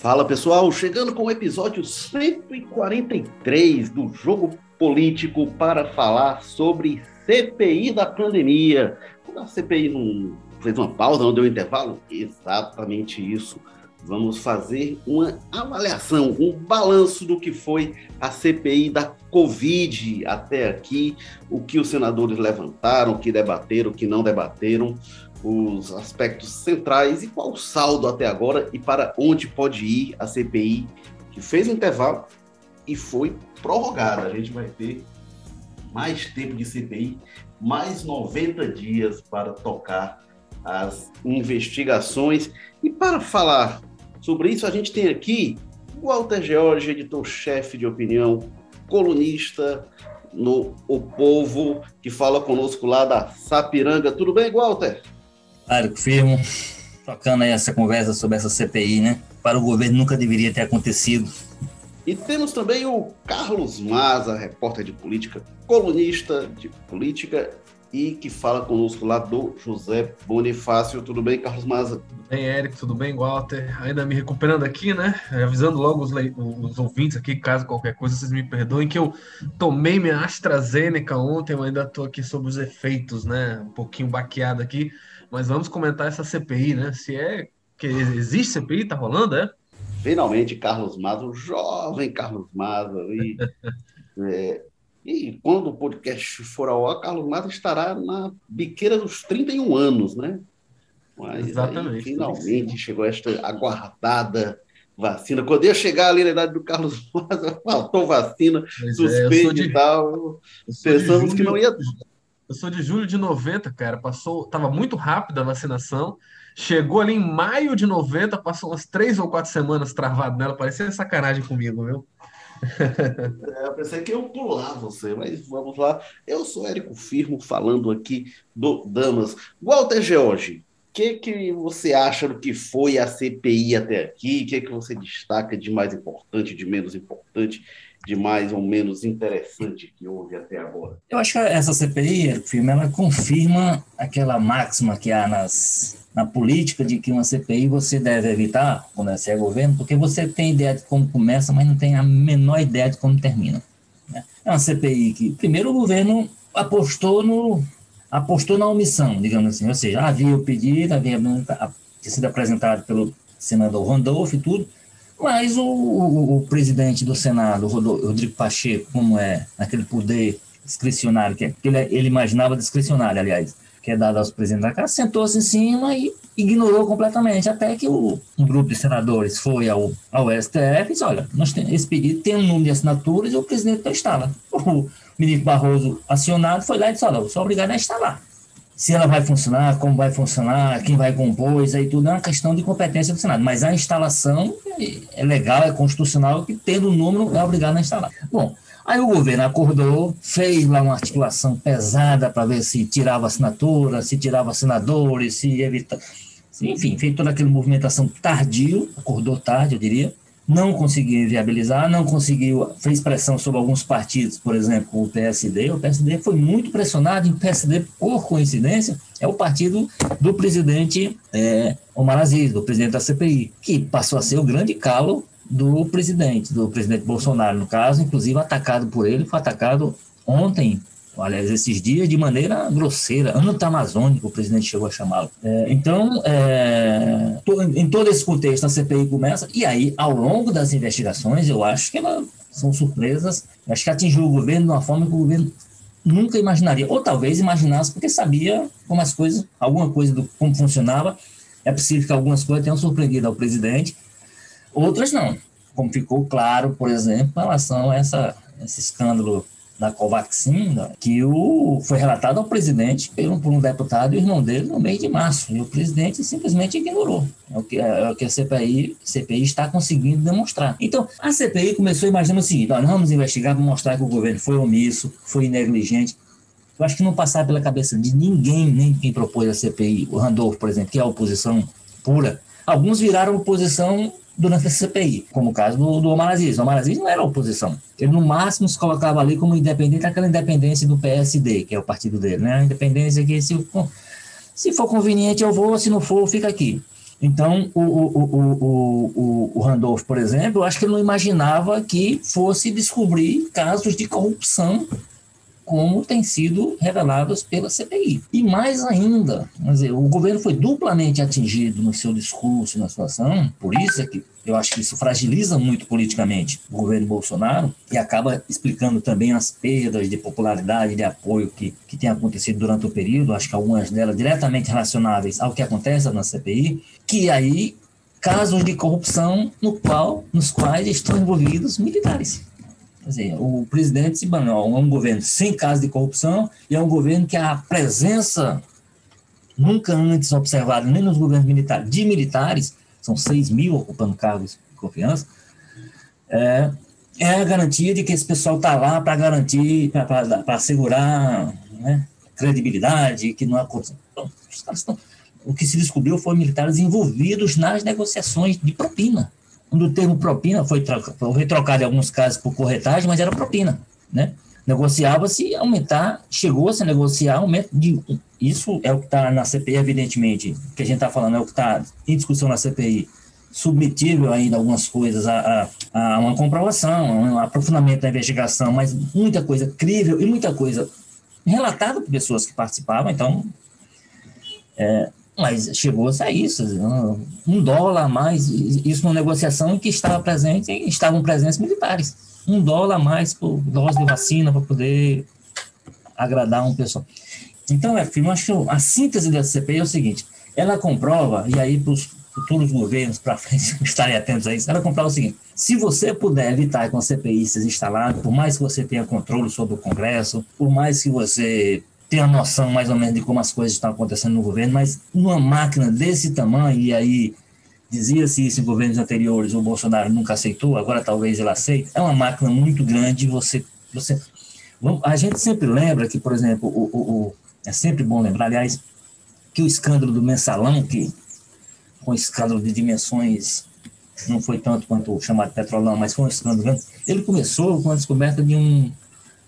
Fala pessoal, chegando com o episódio 143 do Jogo Político para falar sobre CPI da pandemia. A CPI não fez uma pausa, não deu intervalo? Exatamente isso. Vamos fazer uma avaliação, um balanço do que foi a CPI da Covid até aqui, o que os senadores levantaram, o que debateram, o que não debateram, os aspectos centrais e qual o saldo até agora e para onde pode ir a CPI, que fez um intervalo e foi prorrogada. A gente vai ter mais tempo de CPI, mais 90 dias para tocar as investigações. E para falar sobre isso, a gente tem aqui Walter George, editor-chefe de opinião, colunista no O Povo, que fala conosco lá da Sapiranga. Tudo bem, Walter? Claro, firmo, tocando aí essa conversa sobre essa CPI, né? Para o governo nunca deveria ter acontecido. E temos também o Carlos Maza, repórter de política, colunista de política e que fala conosco lá do José Bonifácio. Tudo bem, Carlos Maza? Tudo bem, Érico, tudo bem, Walter? Ainda me recuperando aqui, né? Avisando logo os, os, ouvintes aqui, caso qualquer coisa, vocês me perdoem, que eu tomei minha AstraZeneca ontem, eu ainda estou aqui sobre os efeitos, né? Um pouquinho baqueado aqui. Mas vamos comentar essa CPI, né? Se é que existe CPI, tá rolando, é? Finalmente, Carlos Maza, o jovem Carlos Maza. E, é, e quando o podcast for ao ar, Carlos Maza estará na biqueira dos 31 anos, né? Mas Exatamente. Aí, finalmente chegou esta aguardada vacina. Quando ia chegar ali na idade do Carlos Maza, faltou vacina, pois suspeito é, e tal. Pensamos que não ia eu sou de julho de 90, cara. Passou, tava muito rápido a vacinação. Chegou ali em maio de 90, passou umas três ou quatro semanas travado nela. Parecia sacanagem comigo, viu? É, eu pensei que eu pular você, mas vamos lá. Eu sou Érico Firmo, falando aqui do Damas. Walter George, o que, que você acha do que foi a CPI até aqui? O que, que você destaca de mais importante, de menos importante? De mais ou menos interessante que houve até agora? Eu acho que essa CPI, filme, ela confirma aquela máxima que há nas, na política de que uma CPI você deve evitar quando é governo, porque você tem ideia de como começa, mas não tem a menor ideia de como termina. Né? É uma CPI que, primeiro, o governo apostou no apostou na omissão, digamos assim, ou seja, havia o pedido, havia sido apresentado pelo senador Randolph e tudo, mas o, o, o presidente do Senado, Rodrigo Pacheco, como é aquele poder discricionário, que, é, ele, ele, imaginava discricionário, aliás, que é dado aos presidentes da Casa, sentou-se em cima e ignorou completamente, até que o, um grupo de senadores foi ao, ao STF e disse, olha, nós tem, esse pedido tem um número de assinaturas e o presidente está instala. O ministro Barroso, acionado, foi lá e disse, olha, eu sou obrigado a instalar se ela vai funcionar, como vai funcionar, quem vai compor, isso aí tudo é uma questão de competência do Senado. Mas a instalação é legal, é constitucional, que tendo o número é obrigado a instalar. Bom, aí o governo acordou, fez lá uma articulação pesada para ver se tirava assinatura, se tirava senadores, se evita... Enfim, fez toda aquela movimentação tardio, acordou tarde, eu diria, não conseguiu viabilizar, não conseguiu, fez pressão sobre alguns partidos, por exemplo, o PSD. O PSD foi muito pressionado, e o PSD, por coincidência, é o partido do presidente é, Omar Aziz, do presidente da CPI, que passou a ser o grande calo do presidente, do presidente Bolsonaro, no caso, inclusive atacado por ele, foi atacado ontem aliás, esses dias, de maneira grosseira, antamazônica, o presidente chegou a chamá-lo. É, então, é, em todo esse contexto, a CPI começa, e aí, ao longo das investigações, eu acho que elas são surpresas, acho que atingiu o governo de uma forma que o governo nunca imaginaria, ou talvez imaginasse porque sabia como as coisas, alguma coisa do como funcionava, é possível que algumas coisas tenham surpreendido ao presidente, outras não, como ficou claro, por exemplo, em relação a essa, esse escândalo da Covaxin, que o, foi relatado ao presidente por um, deputado e irmão dele no mês de março. E o presidente simplesmente ignorou. É o que, é o que a CPI, CPI está conseguindo demonstrar. Então, a CPI começou imaginando o seguinte: nós vamos investigar para mostrar que o governo foi omisso, foi negligente. Eu acho que não passar pela cabeça de ninguém, nem quem propôs a CPI, o Randolph, por exemplo, que é a oposição pura. Alguns viraram oposição durante a CPI, como o caso do, do Omar Aziz. O Omar Aziz não era oposição. Ele, no máximo, se colocava ali como independente, aquela independência do PSD, que é o partido dele, né? A independência que, se, se for conveniente, eu vou, se não for, fica aqui. Então, o, o, o, o, o Randolph, por exemplo, eu acho que ele não imaginava que fosse descobrir casos de corrupção como têm sido revelados pela CPI. E mais ainda, dizer, o governo foi duplamente atingido no seu discurso, na sua ação, por isso é que eu acho que isso fragiliza muito politicamente o governo Bolsonaro e acaba explicando também as perdas de popularidade, de apoio que, que tem acontecido durante o período, acho que algumas delas diretamente relacionáveis ao que acontece na CPI, que aí casos de corrupção no qual, nos quais estão envolvidos militares. Dizer, o presidente Sibanol é um governo sem casos de corrupção e é um governo que a presença nunca antes observada nem nos governos militares, de militares, são 6 mil ocupando cargos de confiança, é, é a garantia de que esse pessoal está lá para garantir, para assegurar né, credibilidade, que não há corrupção. Então, o que se descobriu foi militares envolvidos nas negociações de propina quando o termo propina foi, foi trocado em alguns casos por corretagem, mas era propina, né? Negociava-se aumentar, chegou-se a negociar aumento de. Isso é o que está na CPI, evidentemente, que a gente está falando, é o que está em discussão na CPI, submetível ainda algumas coisas a, a, a, uma comprovação, um aprofundamento da investigação, mas muita coisa crível e muita coisa relatada por pessoas que participavam, então é, mas chegou a isso, um dólar a mais, isso numa negociação em que estava presente, estavam presentes militares. Um dólar a mais por dose de vacina para poder agradar um pessoal. Então, é, eu acho a síntese da CPI é o seguinte: ela comprova, e aí para os futuros governos para frente estarem atentos a isso, ela comprova o seguinte: se você puder evitar com a CPI seja instalada, por mais que você tenha controle sobre o Congresso, por mais que você tem a noção mais ou menos de como as coisas estão acontecendo no governo, mas uma máquina desse tamanho, e aí dizia-se isso em governos anteriores, o Bolsonaro nunca aceitou, agora talvez ele aceite, é uma máquina muito grande, você, você a gente sempre lembra que, por exemplo, o, o, o, é sempre bom lembrar, aliás, que o escândalo do mensalão, que foi um escândalo de dimensões, não foi tanto quanto o chamado petrolão, mas foi um escândalo grande, ele começou com a descoberta de um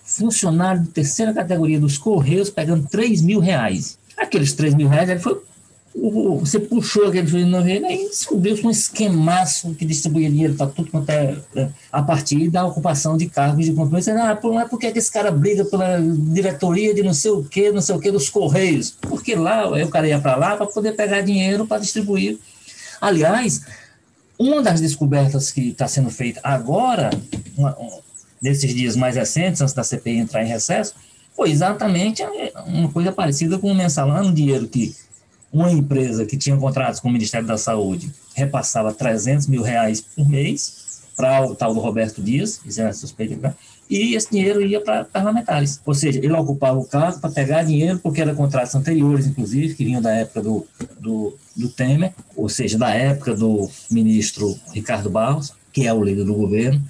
funcionário de terceira categoria dos Correios pegando 3 mil reais. Aqueles 3 mil reais, ele foi, você puxou aquele dinheiro e descobriu um esquemaço que distribuía dinheiro para tudo quanto é, é, a partir da ocupação de cargos de confiança. Ah, é porque esse cara briga pela diretoria de não sei o que, não sei o que, dos Correios. Porque lá, o cara ia para lá para poder pegar dinheiro para distribuir. Aliás, uma das descobertas que está sendo feita agora, uma, nesses dias mais recentes, antes da CPI entrar em recesso, foi exatamente uma coisa parecida com o mensalão, um dinheiro que uma empresa que tinha contratos com o Ministério da Saúde repassava 300 mil reais por mês para o tal do Roberto Dias, era suspeito, né? e esse dinheiro ia para parlamentares. Ou seja, ele ocupava o cargo para pegar dinheiro, porque eram contratos anteriores, inclusive, que vinham da época do, do, do Temer, ou seja, da época do ministro Ricardo Barros, que é o líder do governo,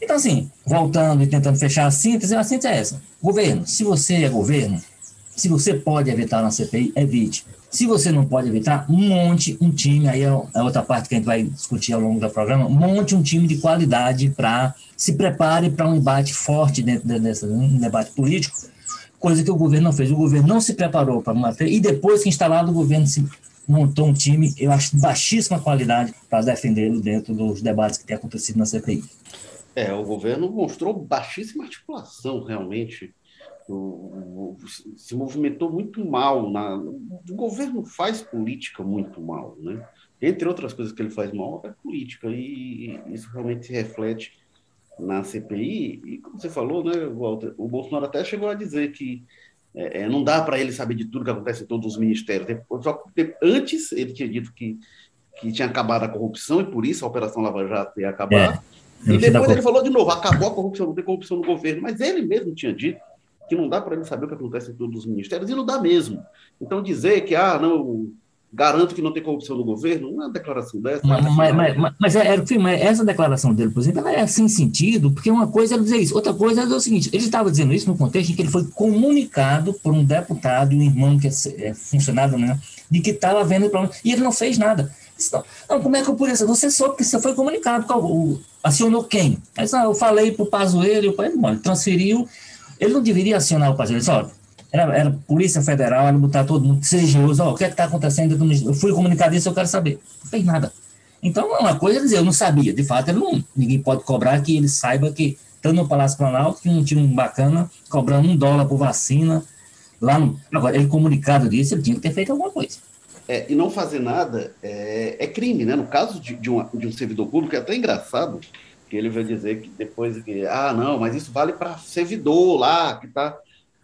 então, assim, voltando e tentando fechar a síntese, a síntese é essa. Governo, se você é governo, se você pode evitar na CPI, evite. Se você não pode evitar, monte um time, aí é a outra parte que a gente vai discutir ao longo do programa, monte um time de qualidade para se prepare para um embate forte dentro desse um debate político, coisa que o governo não fez. O governo não se preparou para manter, e depois que instalado, o governo se montou um time, eu acho, de baixíssima qualidade para defendê-lo dentro dos debates que têm acontecido na CPI. É, o governo mostrou baixíssima articulação, realmente. O, o, se movimentou muito mal. Na, o governo faz política muito mal, né? Entre outras coisas que ele faz mal, é política. E, isso realmente se reflete na CPI. E como você falou, né, Walter, o Bolsonaro até chegou a dizer que é, é não dá para ele saber de tudo que acontece em todos os ministérios. Só antes ele tinha dito que, que tinha acabado a corrupção e por isso a Operação Lava Jato ia acabar. É. E depois ele falou de novo, acabou a corrupção, não tem corrupção no governo, mas ele mesmo tinha dito que não dá para ele saber o que acontece em todos os ministérios, e não dá mesmo. Então dizer que, ah, não, garanto que não tem corrupção no governo, não é uma declaração dessa. Mas, mas, mas, mas, é, é mas essa declaração dele, por exemplo, ela é sem sentido, porque uma coisa é dizer isso, outra coisa é o seguinte, ele estava dizendo isso no contexto em que ele foi comunicado por um deputado, um irmão que é, é funcionário, né, de que estava havendo problema, e ele não fez nada. Não, como é que eu isso? Você soube que você foi comunicado. Qual, acionou quem? Mas, ah, eu falei para o Pazuello, ele transferiu. Ele não deveria acionar o Pazuello. Olha, Era, era Polícia Federal, era botar todo mundo sigiloso, oh, o que é que está acontecendo? Eu fui comunicado isso, eu quero saber. Não fez nada. Então, uma coisa é dizer, eu não sabia. De fato, ele não, ninguém pode cobrar que ele saiba que, estando no Palácio Planalto, que não um bacana, cobrando um dólar por vacina. Lá no, agora, ele comunicado disso, ele tinha que ter feito alguma coisa. É, e não fazer nada é, é, crime, né? No caso de, de, de um servidor público, é até engraçado que ele vai dizer que depois que, ah, não, mas isso vale para servidor lá, que está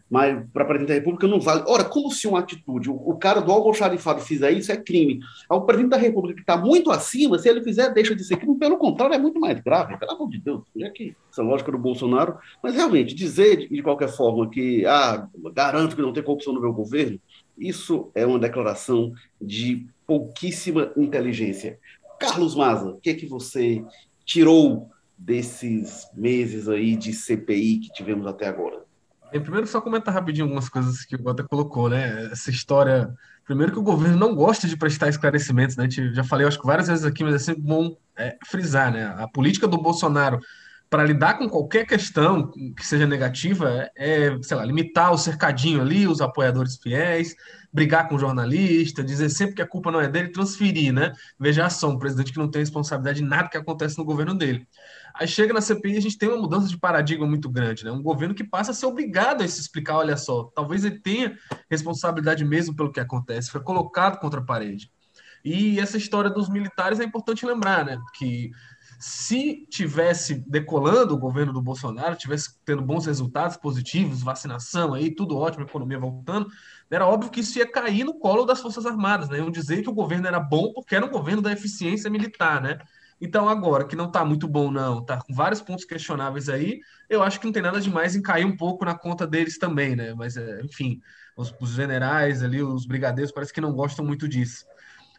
mas para presidente da República não vale. Ora, como se uma atitude, o, o cara do almoxarifado fizer isso, é crime. O presidente da República que está muito acima, se ele fizer, deixa de ser crime. Pelo contrário, é muito mais grave, pelo amor de Deus. É que essa lógica do Bolsonaro. Mas realmente, dizer de, de qualquer forma que, ah, garanto que não tem corrupção no meu governo, isso é uma declaração de pouquíssima inteligência. Carlos Maza, o que é que você tirou desses meses aí de CPI que tivemos até agora? E primeiro, só comentar rapidinho algumas coisas que o Gota colocou, né? Essa história. Primeiro, que o governo não gosta de prestar esclarecimentos, né? Já falei, acho que várias vezes aqui, mas é sempre bom é, frisar, né? A política do Bolsonaro para lidar com qualquer questão que seja negativa é, sei lá, limitar o cercadinho ali, os apoiadores fiéis, brigar com o jornalista, dizer sempre que a culpa não é dele, transferir, né? Veja só, um presidente que não tem responsabilidade de nada que acontece no governo dele. Aí chega na CPI e a gente tem uma mudança de paradigma muito grande, né? Um governo que passa a ser obrigado a se explicar, olha só, talvez ele tenha responsabilidade mesmo pelo que acontece, foi colocado contra a parede. E essa história dos militares é importante lembrar, né? Que se tivesse decolando o governo do Bolsonaro, tivesse tendo bons resultados positivos, vacinação aí, tudo ótimo, economia voltando, era óbvio que isso ia cair no colo das Forças Armadas, né? Iam dizer que o governo era bom porque era um governo da eficiência militar, né? Então, agora que não está muito bom, não, está com vários pontos questionáveis aí, eu acho que não tem nada demais em cair um pouco na conta deles também, né? Mas, é, enfim, os, os, generais ali, os brigadeiros, parece que não gostam muito disso.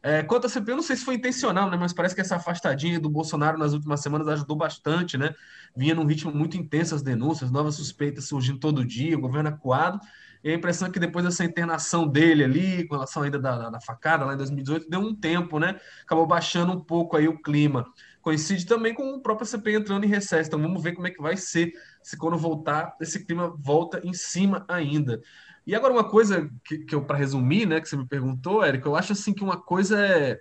É, quanto a CPI, eu não sei se foi intencional, né? Mas parece que essa afastadinha do Bolsonaro nas últimas semanas ajudou bastante, né? Vinha num ritmo muito intenso as denúncias, novas suspeitas surgindo todo dia, o governo acuado. E a impressão é que depois dessa internação dele ali, com relação ainda da, da facada lá em 2018, deu um tempo, né? Acabou baixando um pouco aí o clima. Coincide também com o próprio CPI entrando em recesso. Então vamos ver como é que vai ser se quando voltar, esse clima volta em cima ainda. E agora uma coisa que, que eu, para resumir, né, que você me perguntou, Érico, eu acho assim que uma coisa é.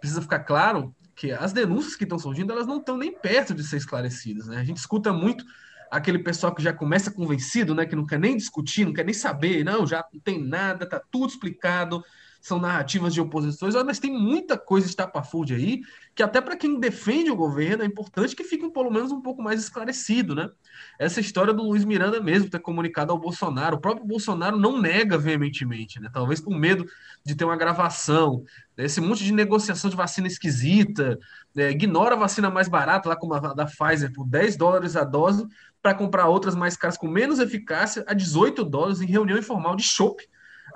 Precisa ficar claro que as denúncias que estão surgindo, elas não estão nem perto de ser esclarecidas, né? A gente escuta muito aquele pessoal que já começa convencido, né, que não quer nem discutir, não quer nem saber, não, já não tem nada, tá tudo explicado, são narrativas de oposições, mas tem muita coisa estapafúrdia aí, que até para quem defende o governo é importante que fique pelo menos um pouco mais esclarecido, né? Essa história do Luiz Miranda mesmo ter comunicado ao Bolsonaro, o próprio Bolsonaro não nega veementemente, né? Talvez por medo de ter uma gravação, né? esse monte de negociação de vacina esquisita, né? ignora a vacina mais barata, lá como a da Pfizer, por 10 dólares a dose, para comprar outras mais caras com menos eficácia a 18 dólares em reunião informal de chopp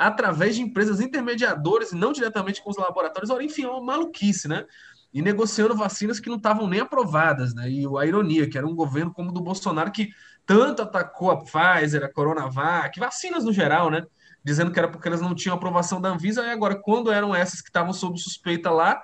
através de empresas intermediadoras e não diretamente com os laboratórios. Ora, enfim, é uma maluquice, né? E negociando vacinas que não estavam nem aprovadas, né? E a ironia, que era um governo como o do Bolsonaro que tanto atacou a Pfizer, a Coronavac, vacinas no geral, né? Dizendo que era porque elas não tinham aprovação da Anvisa, e agora, quando eram essas que estavam sob suspeita lá,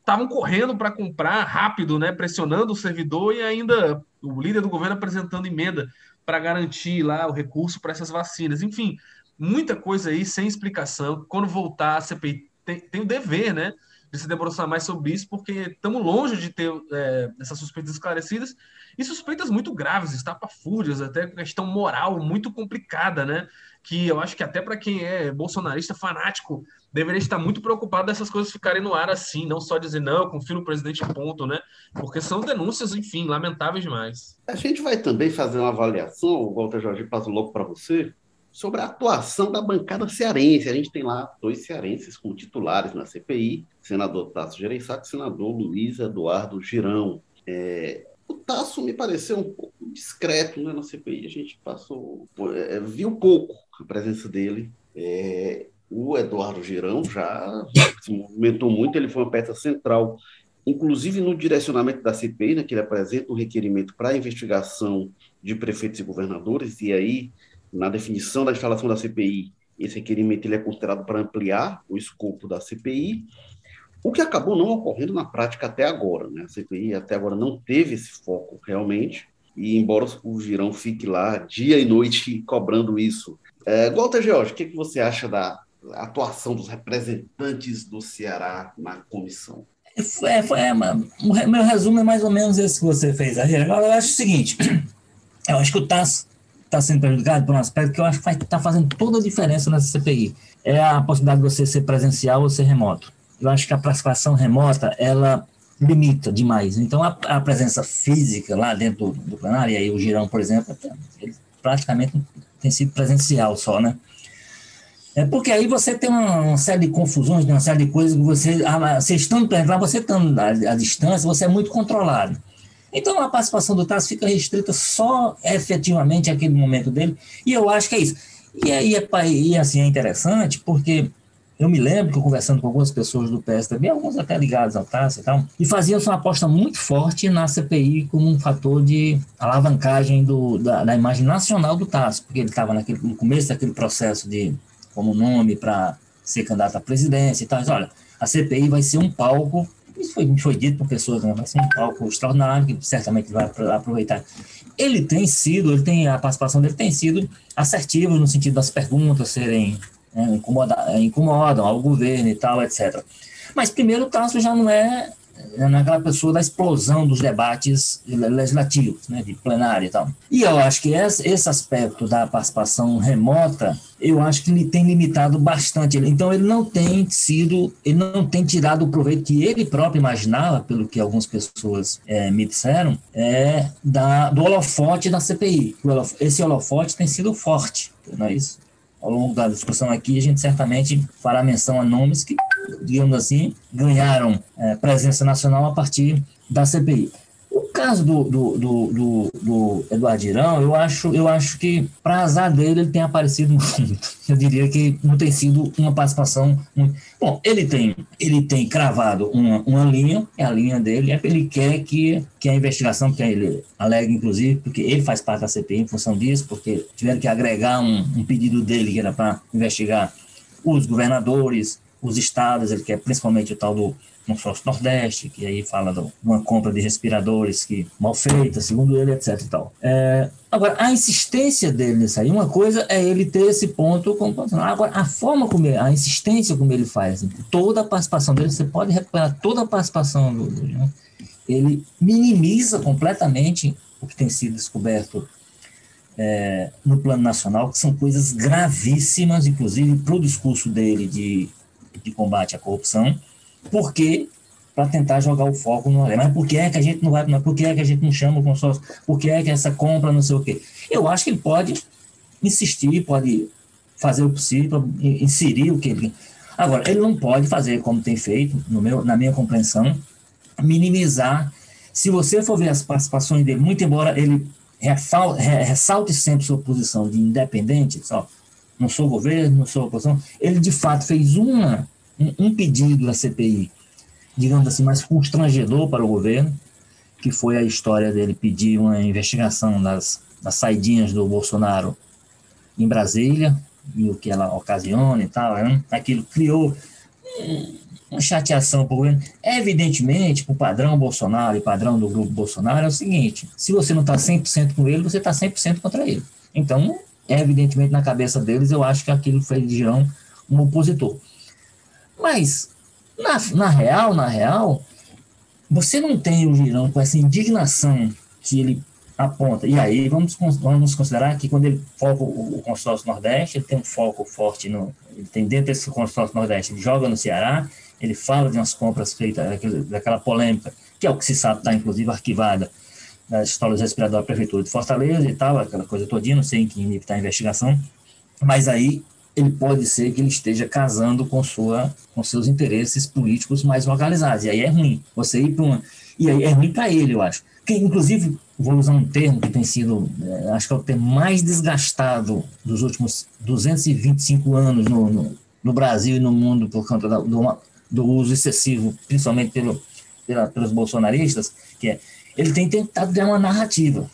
estavam correndo para comprar rápido, né, pressionando o servidor e ainda o líder do governo apresentando emenda para garantir lá o recurso para essas vacinas. Enfim, muita coisa aí sem explicação. Quando voltar, a CPI tem, tem o dever, né, de se debruçar mais sobre isso, porque estamos longe de ter é, essas suspeitas esclarecidas e suspeitas muito graves, estapafúrdias, até questão moral muito complicada, né? Que eu acho que até para quem é bolsonarista fanático deveria estar muito preocupado dessas coisas ficarem no ar assim, não só dizer não, eu confio no presidente ponto, né? Porque são denúncias, enfim, lamentáveis demais. A gente vai também fazer uma avaliação, o Walter Jorge passo logo para você, sobre a atuação da bancada cearense. A gente tem lá dois cearenses como titulares na CPI, senador Tasso Gereissati e senador Luiz Eduardo Girão. É, o Tasso me pareceu um pouco discreto né, na CPI, a gente passou, é, viu pouco a presença dele. É, o Eduardo Girão já se movimentou muito, ele foi uma peça central, inclusive no direcionamento da CPI, né, que ele apresenta um requerimento para investigação de prefeitos e governadores, e aí, na definição da instalação da CPI, esse requerimento ele é considerado para ampliar o escopo da CPI, o que acabou não ocorrendo na prática até agora. Né? A CPI até agora não teve esse foco realmente, e embora o Girão fique lá dia e noite cobrando isso, É, Walter George, o que, que você acha da atuação dos representantes do Ceará na comissão? É, foi, é, meu resumo é mais ou menos esse que você fez. Agora, eu acho o seguinte: eu acho que o TAS está sendo prejudicado por um aspecto que eu acho que vai estar tá fazendo toda a diferença nessa CPI. É a possibilidade de você ser presencial ou ser remoto. Eu acho que a participação remota, ela limita demais. Então, a, a presença física lá dentro do, do plenário, e aí o Girão, por exemplo, ele praticamente tem sido presencial só, né? É porque aí você tem uma, uma, série de confusões, uma série de coisas que você, ah, você estando lá, você estando à, à, distância, você é muito controlado. Então a participação do TAS fica restrita só efetivamente àquele momento dele, e eu acho que é isso. E aí é, e assim, é interessante porque eu me lembro que eu conversando com algumas pessoas do PSDB, alguns até ligados ao TAS e tal, e faziam uma aposta muito forte na CPI como um fator de alavancagem do, da, da imagem nacional do TAS, porque ele estava no começo daquele processo de como nome para ser candidato à presidência e tal. Mas, olha, a CPI vai ser um palco, isso foi, foi dito por pessoas, né? um palco extraordinário, que certamente vai aproveitar. Ele tem sido, ele tem, a participação dele tem sido assertiva no sentido das perguntas serem né, incomodam ao governo e tal, etc. Mas primeiro o Tasso já não é é naquela pessoa da explosão dos debates legislativos, né, de plenário e tal. E eu acho que esse aspecto da participação remota, eu acho que ele tem limitado bastante. Então ele não tem sido, ele não tem tirado o proveito que ele próprio imaginava, pelo que algumas pessoas é, me disseram, é da, do holofote da CPI. Esse holofote tem sido forte, não é isso? Ao longo da discussão aqui, a gente certamente fará menção a nomes que digamos assim, ganharam é, presença nacional a partir da CPI. O caso do, do, do, do, do Eduardo Irão, eu acho, eu acho que, para azar dele, ele tem aparecido muito. Eu diria que não tem sido uma participação muito. Bom, ele tem, ele tem cravado uma, uma linha, é a linha dele, é ele quer que, que a investigação, que ele alega, inclusive, porque ele faz parte da CPI em função disso, porque tiveram que agregar um, um pedido dele que era para investigar os governadores, os estados, ele quer principalmente o tal do consórcio Nordeste, que aí fala de uma compra de respiradores que mal feita, segundo ele, etc e tal. É, agora, a insistência dele nisso aí, uma coisa é ele ter esse ponto como Agora, a forma como ele, a insistência como ele faz, toda a participação dele, você pode recuperar toda a participação do, do ele minimiza completamente o que tem sido descoberto é, no plano nacional, que são coisas gravíssimas, inclusive para o discurso dele de de combate à corrupção, porque para tentar jogar o foco no mas por que é que a gente não vai, por que é que a gente não chama o consórcio, por que é que essa compra não sei o quê. Eu acho que ele pode insistir, pode fazer o possível inserir o que ele. Agora, ele não pode fazer como tem feito, no meu, na minha compreensão, minimizar. Se você for ver as participações dele, muito embora ele ressalte sempre sua posição de independente, só não sou governo, não sou oposição, ele de fato fez uma, um, um pedido da CPI, digamos assim, mais constrangedor para o governo, que foi a história dele pedir uma investigação das, das saidinhas do Bolsonaro em Brasília, e o que ela ocasiona e tal, né? aquilo criou uma chateação para o governo. Evidentemente, para o padrão Bolsonaro e padrão do grupo Bolsonaro é o seguinte: se você não está 100% com ele, você está 100% contra ele. Então, evidentemente na cabeça deles, eu acho que aquilo fez de um opositor. Mas, na, na real, na real, você não tem o Girão com essa indignação que ele aponta. E aí vamos, vamos considerar que quando ele foca o, o consórcio Nordeste, ele tem um foco forte no. Ele tem dentro desse consórcio Nordeste, ele joga no Ceará, ele fala de umas compras feitas, daquela, polêmica, que é o que se sabe, está inclusive arquivada, das histórias respiratórias da Prefeitura de Fortaleza e tal, aquela coisa todinha, não sei em que está a investigação, mas aí ele pode ser que ele esteja casando com, sua, com seus interesses políticos mais localizados, e aí é ruim, você ir para uma... E aí é ruim para ele, eu acho. Que, inclusive, vou usar um termo que tem sido, é, acho que é o termo mais desgastado dos últimos 225 anos no, no, no Brasil e no mundo por conta da, do, do uso excessivo, principalmente pelo, pela, pelos bolsonaristas, que é ele tem tentado dar uma narrativa.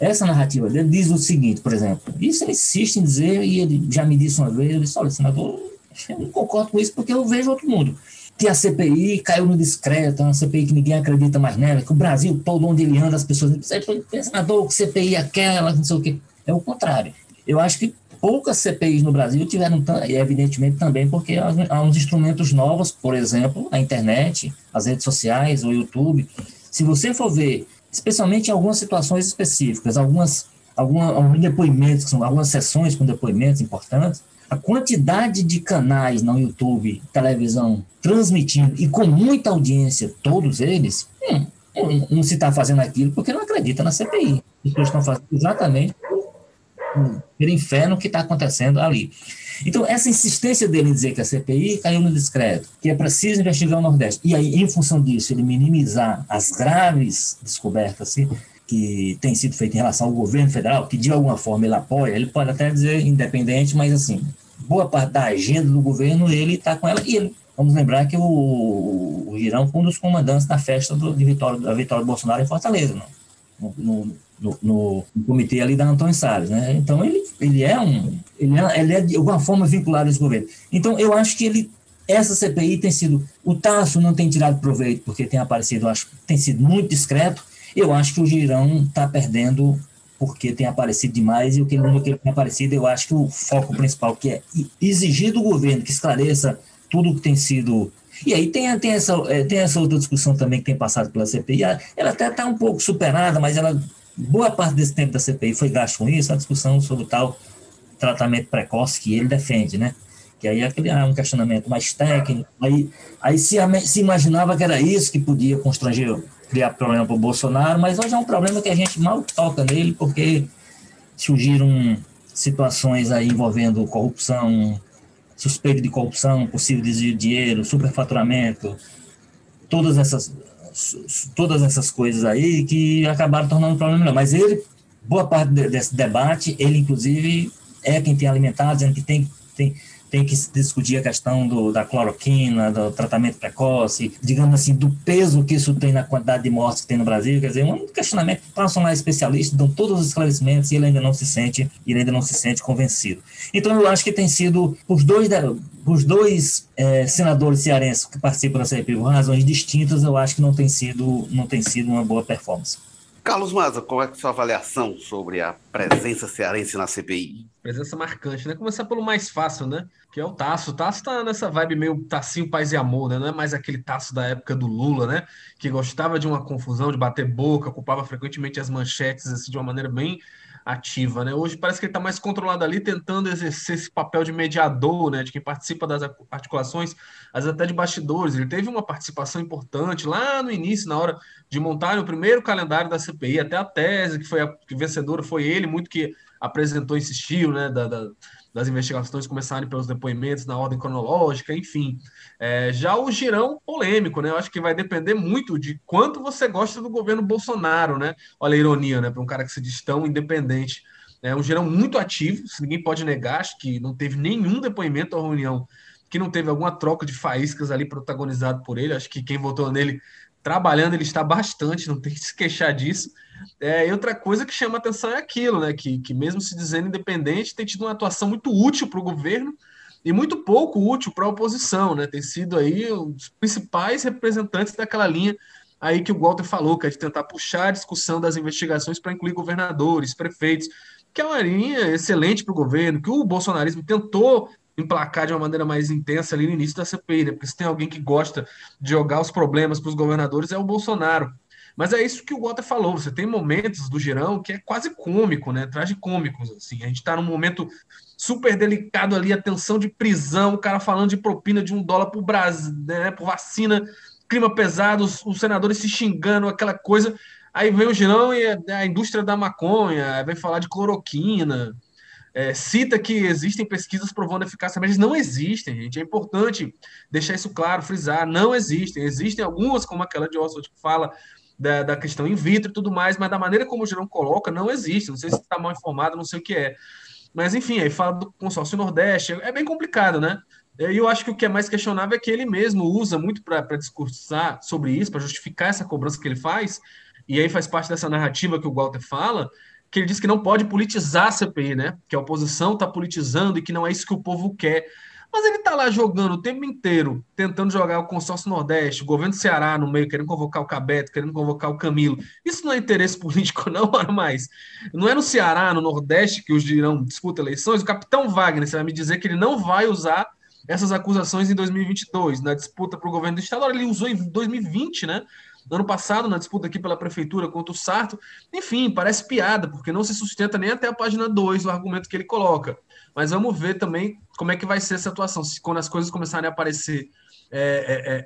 Essa narrativa dele diz o seguinte, por exemplo, isso ele insiste em dizer, e ele já me disse uma vez, ele disse, olha, senador, eu não concordo com isso porque eu vejo outro mundo. Que a CPI caiu no discreto, é uma CPI que ninguém acredita mais nela, que o Brasil todo onde ele anda, as pessoas dizem, senador, que CPI é aquela, não sei o quê. É o contrário. Eu acho que poucas CPIs no Brasil tiveram, evidentemente, também porque há uns instrumentos novos, por exemplo, a internet, as redes sociais, o YouTube. Se você for ver, especialmente em algumas situações específicas, algumas, alguma, alguns depoimentos, algumas sessões com depoimentos importantes, a quantidade de canais no YouTube, televisão, transmitindo e com muita audiência, todos eles, hum, não se está fazendo aquilo porque não acredita na CPI. As pessoas estão fazendo exatamente pelo inferno que está acontecendo ali. Então, essa insistência dele em dizer que a CPI caiu no discreto, que é preciso investigar o Nordeste, e aí, em função disso, ele minimizar as graves descobertas assim, que têm sido feitas em relação ao governo federal, que de alguma forma ele apoia, ele pode até dizer independente, mas assim, boa parte da agenda do governo ele está com ela, e ele, vamos lembrar que o, o Girão foi um dos comandantes da festa do, de Vitória, da Vitória Bolsonaro em Fortaleza, no, no, no, no, no, comitê ali da Antônio Salles, né? Então ele, ele é um, ele é, ele é de alguma forma vinculado a esse governo. Então eu acho que ele, essa CPI tem sido, o Tasso não tem tirado proveito porque tem aparecido, acho, tem sido muito discreto. Eu acho que o Girão está perdendo porque tem aparecido demais e o que ele, tem aparecido, eu acho que o foco principal que é exigir do governo que esclareça tudo que tem sido e aí tem, tem, essa, é, tem essa outra discussão também que tem passado pela CPI, ela até está um pouco superada, mas ela boa parte desse tempo da CPI foi gasto com isso, a discussão sobre o tal tratamento precoce que ele defende, né? Que aí é um questionamento mais técnico. Aí, aí se, se imaginava que era isso que podia constranger, criar problema para o Bolsonaro, mas hoje é um problema que a gente mal toca nele, porque surgiram situações aí envolvendo corrupção, suspeito de corrupção, possível desvio de dinheiro, superfaturamento, todas essas todas essas coisas aí que acabaram tornando o problema melhor. Mas ele, boa parte desse debate, ele inclusive é quem tem alimentado, dizendo que tem, tem, tem que se discutir a questão do, da cloroquina, do tratamento precoce, digamos assim, do peso que isso tem na quantidade de mortes que tem no Brasil. Quer dizer, um questionamento que passam lá especialistas, dão todos os esclarecimentos e ele ainda não se sente, ele ainda não se sente convencido. Então, eu acho que tem sido, os dois, os dois é, senadores cearenses que participam da CPI por razões distintas, eu acho que não tem sido, não tem sido uma boa performance. Carlos Maza, qual é a sua avaliação sobre a presença cearense na CPI? Presença marcante, né? Começar pelo mais fácil, né? Que é o Tasso. O Tasso tá nessa vibe meio tacinho paz e amor, né? Não é mais aquele Tasso da época do Lula, né? Que gostava de uma confusão, de bater boca, ocupava frequentemente as manchetes assim, de uma maneira bem ativa, né? Hoje parece que ele está mais controlado ali, tentando exercer esse papel de mediador, né? De quem participa das articulações, às vezes até de bastidores. Ele teve uma participação importante lá no início, na hora de montar o primeiro calendário da CPI, até a tese que foi a que vencedora foi ele, muito que apresentou, insistiu, né? Da, da, das investigações começarem pelos depoimentos na ordem cronológica, enfim. É, já o girão polêmico, né? Eu acho que vai depender muito de quanto você gosta do governo Bolsonaro, né? Olha a ironia, né? Para um cara que se diz tão independente. É um girão muito ativo, ninguém pode negar, acho que não teve nenhum depoimento à reunião que não teve alguma troca de faíscas ali protagonizado por ele. Acho que quem votou nele trabalhando, ele está bastante, não tem que se queixar disso. É, e outra coisa que chama atenção é aquilo, né? Que, que mesmo se dizendo independente, tem tido uma atuação muito útil para o governo e muito pouco útil para a oposição, né? Tem sido aí os principais representantes daquela linha aí que o Walter falou, que é de tentar puxar a discussão das investigações para incluir governadores, prefeitos, que é uma linha excelente para o governo, que o bolsonarismo tentou emplacar de uma maneira mais intensa ali no início da CPI, né? Porque se tem alguém que gosta de jogar os problemas para os governadores é o Bolsonaro. Mas é isso que o Walter falou. Você tem momentos do Girão que é quase cômico, né? Tragicômicos, assim. A gente está num momento super delicado ali, a tensão de prisão, o cara falando de propina de um dólar o Brasil, né? Por vacina, clima pesado, os, os, senadores se xingando, aquela coisa. Aí vem o Girão e a, a indústria da maconha, vem falar de cloroquina, é, cita que existem pesquisas provando eficácia, mas não existem, gente. É importante deixar isso claro, frisar. Não existem. Existem algumas, como aquela de Oswald, que fala da, da, questão in vitro e tudo mais, mas da maneira como o Gerão coloca, não existe. Não sei se está mal informado, não sei o que é. Mas, enfim, aí fala do consórcio Nordeste. É bem complicado, né? E eu acho que o que é mais questionável é que ele mesmo usa muito para discursar sobre isso, para justificar essa cobrança que ele faz, e aí faz parte dessa narrativa que o Walter fala, que ele diz que não pode politizar a CPI, né? Que a oposição está politizando e que não é isso que o povo quer. Mas ele está lá jogando o tempo inteiro, tentando jogar o consórcio Nordeste, o governo do Ceará no meio, querendo convocar o Cabeto, querendo convocar o Camilo. Isso não é interesse político, não, ora mais. Não é no Ceará, no Nordeste, que os dirão disputa eleições. O capitão Wagner, você vai me dizer que ele não vai usar essas acusações em 2022, na disputa para o governo do Estado. Ele usou em 2020, né? ano passado, na disputa aqui pela prefeitura contra o Sarto. Enfim, parece piada, porque não se sustenta nem até a página 2 o argumento que ele coloca. Mas vamos ver também como é que vai ser essa atuação, se quando as coisas começarem a aparecer é,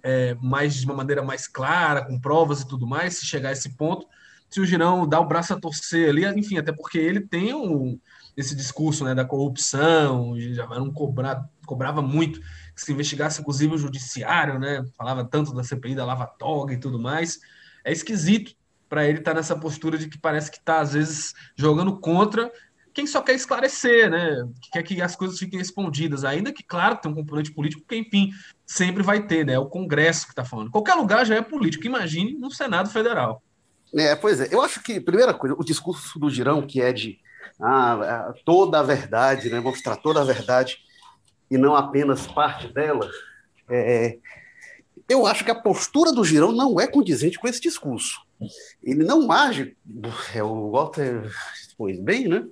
é, é, é mais de uma maneira mais clara, com provas e tudo mais, se chegar a esse ponto, se o Girão dá o braço a torcer ali, enfim, até porque ele tem um, esse discurso né, da corrupção, já não cobrar, cobrava muito que se investigasse inclusive o judiciário, né? Falava tanto da CPI da Lava Toga e tudo mais. É esquisito para ele estar tá nessa postura de que parece que está, às vezes, jogando contra quem só quer esclarecer, né? Que quer que as coisas fiquem respondidas, ainda que, claro, tem um componente político, porque, enfim, sempre vai ter, né? É o Congresso que está falando. Qualquer lugar já é político, imagine no Senado Federal. É, pois é, eu acho que, primeira coisa, o discurso do Girão, que é de ah, toda a verdade, né? Mostrar toda a verdade e não apenas parte dela, é, eu acho que a postura do Girão não é condizente com esse discurso. Ele não age, é, o Walter expôs bem, né?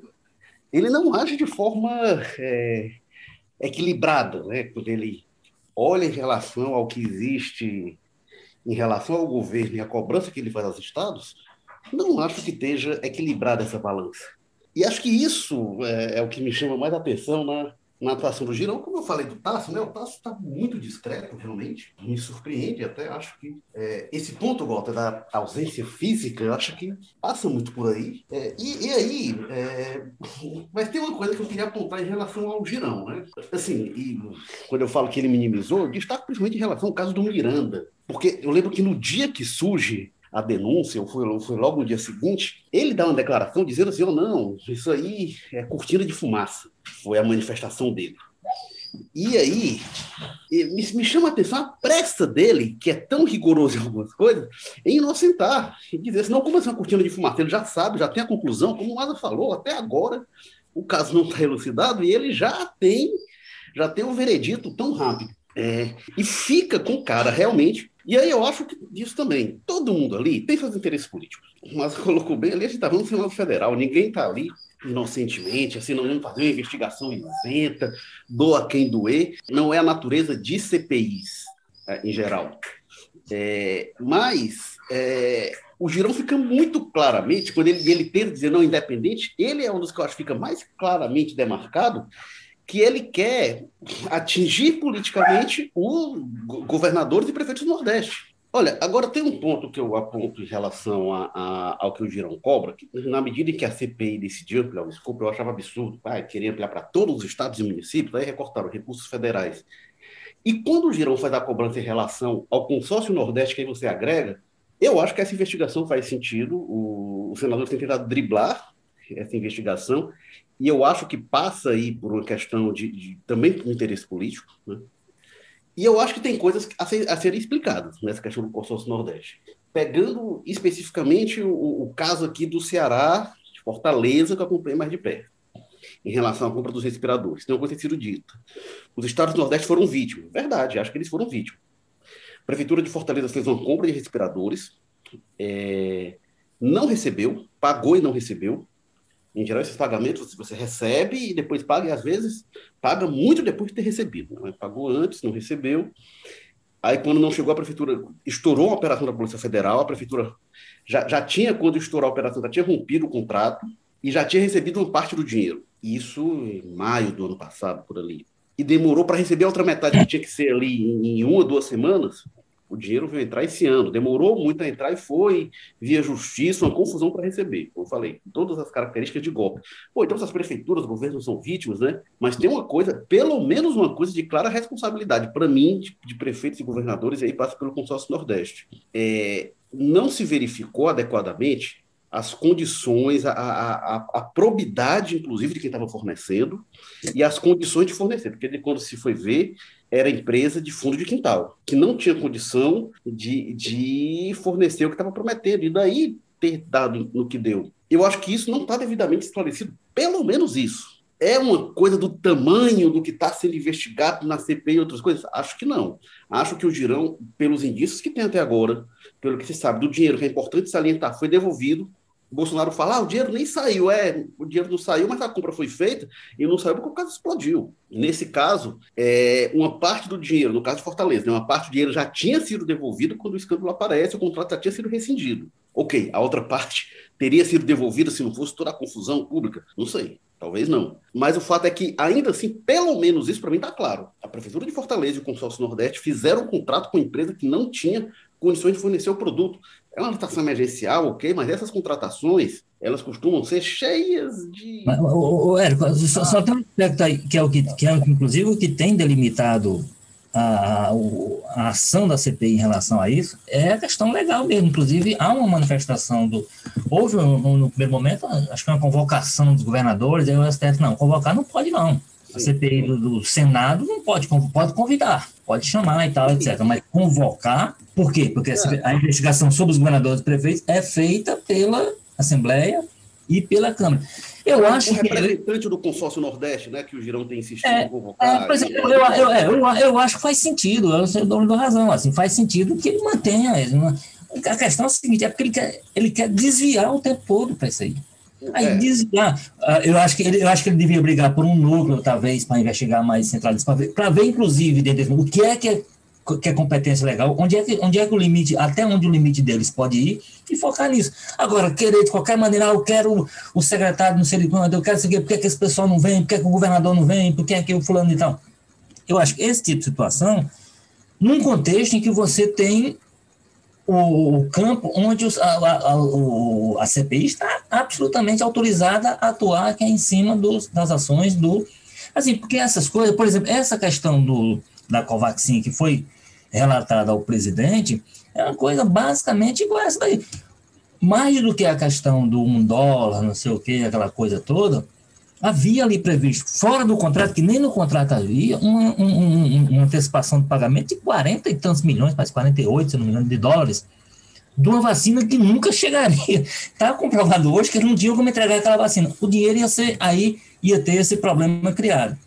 Ele não age de forma é, equilibrada, né? Quando ele olha em relação ao que existe, em relação ao governo e a cobrança que ele faz aos estados, não acho que esteja equilibrada essa balança. E acho que isso é, é o que me chama mais atenção na, na atuação do Girão, como eu falei do Tasso, né? O Tasso está muito discreto, realmente. Me surpreende, até acho que é, esse ponto, Walter, da ausência física, eu acho que passa muito por aí. É, e, e, aí, é, mas tem uma coisa que eu queria apontar em relação ao Girão, né? Assim, e quando eu falo que ele minimizou, eu destaco principalmente em relação ao caso do Miranda. Porque eu lembro que no dia que surge a denúncia, ou foi, foi, logo no dia seguinte, ele dá uma declaração dizendo assim: oh, não, isso aí é cortina de fumaça. Foi a manifestação dele. E aí, me, chama a atenção a pressa dele, que é tão rigoroso em algumas coisas, em inocentar, e dizer assim: não, como é uma cortina de fumaça? Ele já sabe, já tem a conclusão, como o Maza falou, até agora o caso não está elucidado e ele já tem já tem o veredito tão rápido. É, e fica com o cara realmente e aí eu acho que disso também. Todo mundo ali tem seus interesses políticos. Mas colocou bem ali, a gente está falando do Senado Federal. Ninguém está ali inocentemente, assim, não vamos fazer uma investigação isenta, doa quem doer. Não é a natureza de CPIs, é, em geral. É, mas é, o Girão fica muito claramente, quando ele, ele tenta dizer não independente, ele é um dos que eu acho que fica mais claramente demarcado que ele quer atingir politicamente os governadores e prefeitos do Nordeste. Olha, agora tem um ponto que eu aponto em relação a, a, ao que o Girão cobra, que na medida em que a CPI decidiu ampliar o escopo, eu achava absurdo, pai, queria ampliar para todos os estados e municípios, aí recortaram recursos federais. E quando o Girão faz a cobrança em relação ao consórcio Nordeste que aí você agrega, eu acho que essa investigação faz sentido, o, o senador tem tentado driblar essa investigação, e eu acho que passa aí por uma questão de, de também de interesse político, né? E eu acho que tem coisas a, ser, a serem explicadas nessa questão do consórcio Nordeste. Pegando especificamente o, o, caso aqui do Ceará, de Fortaleza, que eu acompanhei mais de perto, em relação à compra dos respiradores. Tem uma coisa que sido dita. Os estados do Nordeste foram vítimas. Verdade, acho que eles foram vítimas. A Prefeitura de Fortaleza fez uma compra de respiradores, é, não recebeu, pagou e não recebeu. Em geral, esses pagamentos você recebe e depois paga, e às vezes paga muito depois de ter recebido. Né? Pagou antes, não recebeu. Aí, quando não chegou, a prefeitura estourou a operação da Polícia Federal, a prefeitura já, já tinha, quando estourou a operação, já tinha rompido o contrato e já tinha recebido uma parte do dinheiro. Isso em maio do ano passado, por ali. E demorou para receber a outra metade, que tinha que ser ali em uma, duas semanas, o dinheiro veio entrar esse ano. Demorou muito a entrar e foi via justiça, uma confusão para receber. Como eu falei, todas as características de golpe. Pô, então as prefeituras, os governos são vítimas, né? Mas tem uma coisa, pelo menos uma coisa de clara responsabilidade, para mim, de, de, prefeitos e governadores, e aí passa pelo consórcio Nordeste. É, não se verificou adequadamente as condições, a, a, a, probidade, inclusive, de quem estava fornecendo e as condições de fornecer, porque quando se foi ver, era empresa de fundo de quintal, que não tinha condição de, de fornecer o que estava prometendo, e daí ter dado no que deu. Eu acho que isso não está devidamente esclarecido, pelo menos isso. é uma coisa do tamanho do que está sendo investigado na CPI e outras coisas? Acho que não. Acho que o Girão, pelos indícios que tem até agora, pelo que se sabe do dinheiro, que é importante salientar, foi devolvido. Bolsonaro fala, ah, o dinheiro nem saiu. É, o dinheiro não saiu, mas a compra foi feita e não saiu porque o caso explodiu. Nesse caso, é, uma parte do dinheiro, no caso de Fortaleza, né, uma parte do dinheiro já tinha sido devolvido quando o escândalo aparece, o contrato já tinha sido rescindido. Ok, a outra parte teria sido devolvida se não fosse toda a confusão pública? Não sei. Talvez não. Mas o fato é que, ainda assim, pelo menos isso para mim está claro. A Prefeitura de Fortaleza e o Consórcio Nordeste fizeram um contrato com a empresa que não tinha condições de fornecer o produto. É uma licitação emergencial, ok, mas essas contratações, elas costumam ser cheias de. Mas, ô, ô, Érico, só, só, tem um aspecto aí, que é o que, que é, inclusive, o que tem delimitado a, a, ação da CPI em relação a isso é a questão legal mesmo. Inclusive, há uma manifestação do. Houve no, no primeiro momento, acho que uma convocação dos governadores, aí o STF, não, convocar não pode, não. A CPI do, do, Senado não pode, pode convidar, pode chamar e tal, etc. Mas convocar, por quê? Porque a, é. a investigação sobre os governadores e prefeitos é feita pela Assembleia e pela Câmara. Eu acho o representante que... do consórcio Nordeste, né, que o Girão tem insistido é, em convocar. É, exemplo, eu, eu, é, eu, eu, acho que faz sentido, eu sou dono da razão, assim, faz sentido que ele mantenha. A questão é a seguinte, é porque ele quer, ele quer desviar o tempo todo para isso aí. Aí é. desviar, ah, eu acho que ele, eu acho que ele devia brigar por um núcleo, talvez, para investigar mais centralizado, para ver, ver, inclusive, dentro, o que é que é que é competência legal, onde é que, onde é que o limite, até onde o limite deles pode ir, e focar nisso. Agora, querer de qualquer maneira, ah, eu quero o secretário não sei quando, eu quero saber por que, que esse pessoal não vem, por que, que o governador não vem, por que é que o fulano e tal. Eu acho que esse tipo de situação, num contexto em que você tem o, campo onde os, a, a, a, CPI está absolutamente autorizada a atuar que é em cima dos, das ações do. Assim, porque essas coisas, por exemplo, essa questão do, da Covaxin que foi relatada ao presidente, é uma coisa basicamente igual a essa daí. Mais do que a questão do um dólar, não sei o que, aquela coisa toda, havia ali previsto, fora do contrato, que nem no contrato havia, uma, um, uma antecipação de pagamento de 40 e tantos milhões, quase 48, se não me engano, de dólares, de uma vacina que nunca chegaria. Está comprovado hoje que eles não tinham como entregar aquela vacina. O dinheiro ia ser, aí ia ter esse problema criado.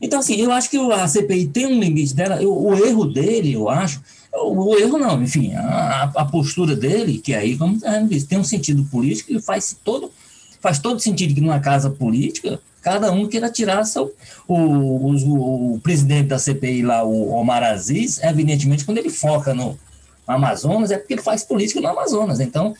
Então, assim, eu acho que a CPI tem um limite dela, eu, o erro dele, eu acho, o, o erro não, enfim, a, a, postura dele, que aí, como a disse, tem um sentido político e faz todo, faz todo sentido que numa casa política, cada um queira tirar seu, o, o, o presidente da CPI lá, o Omar Aziz, evidentemente, quando ele foca no Amazonas, é porque ele faz política no Amazonas, então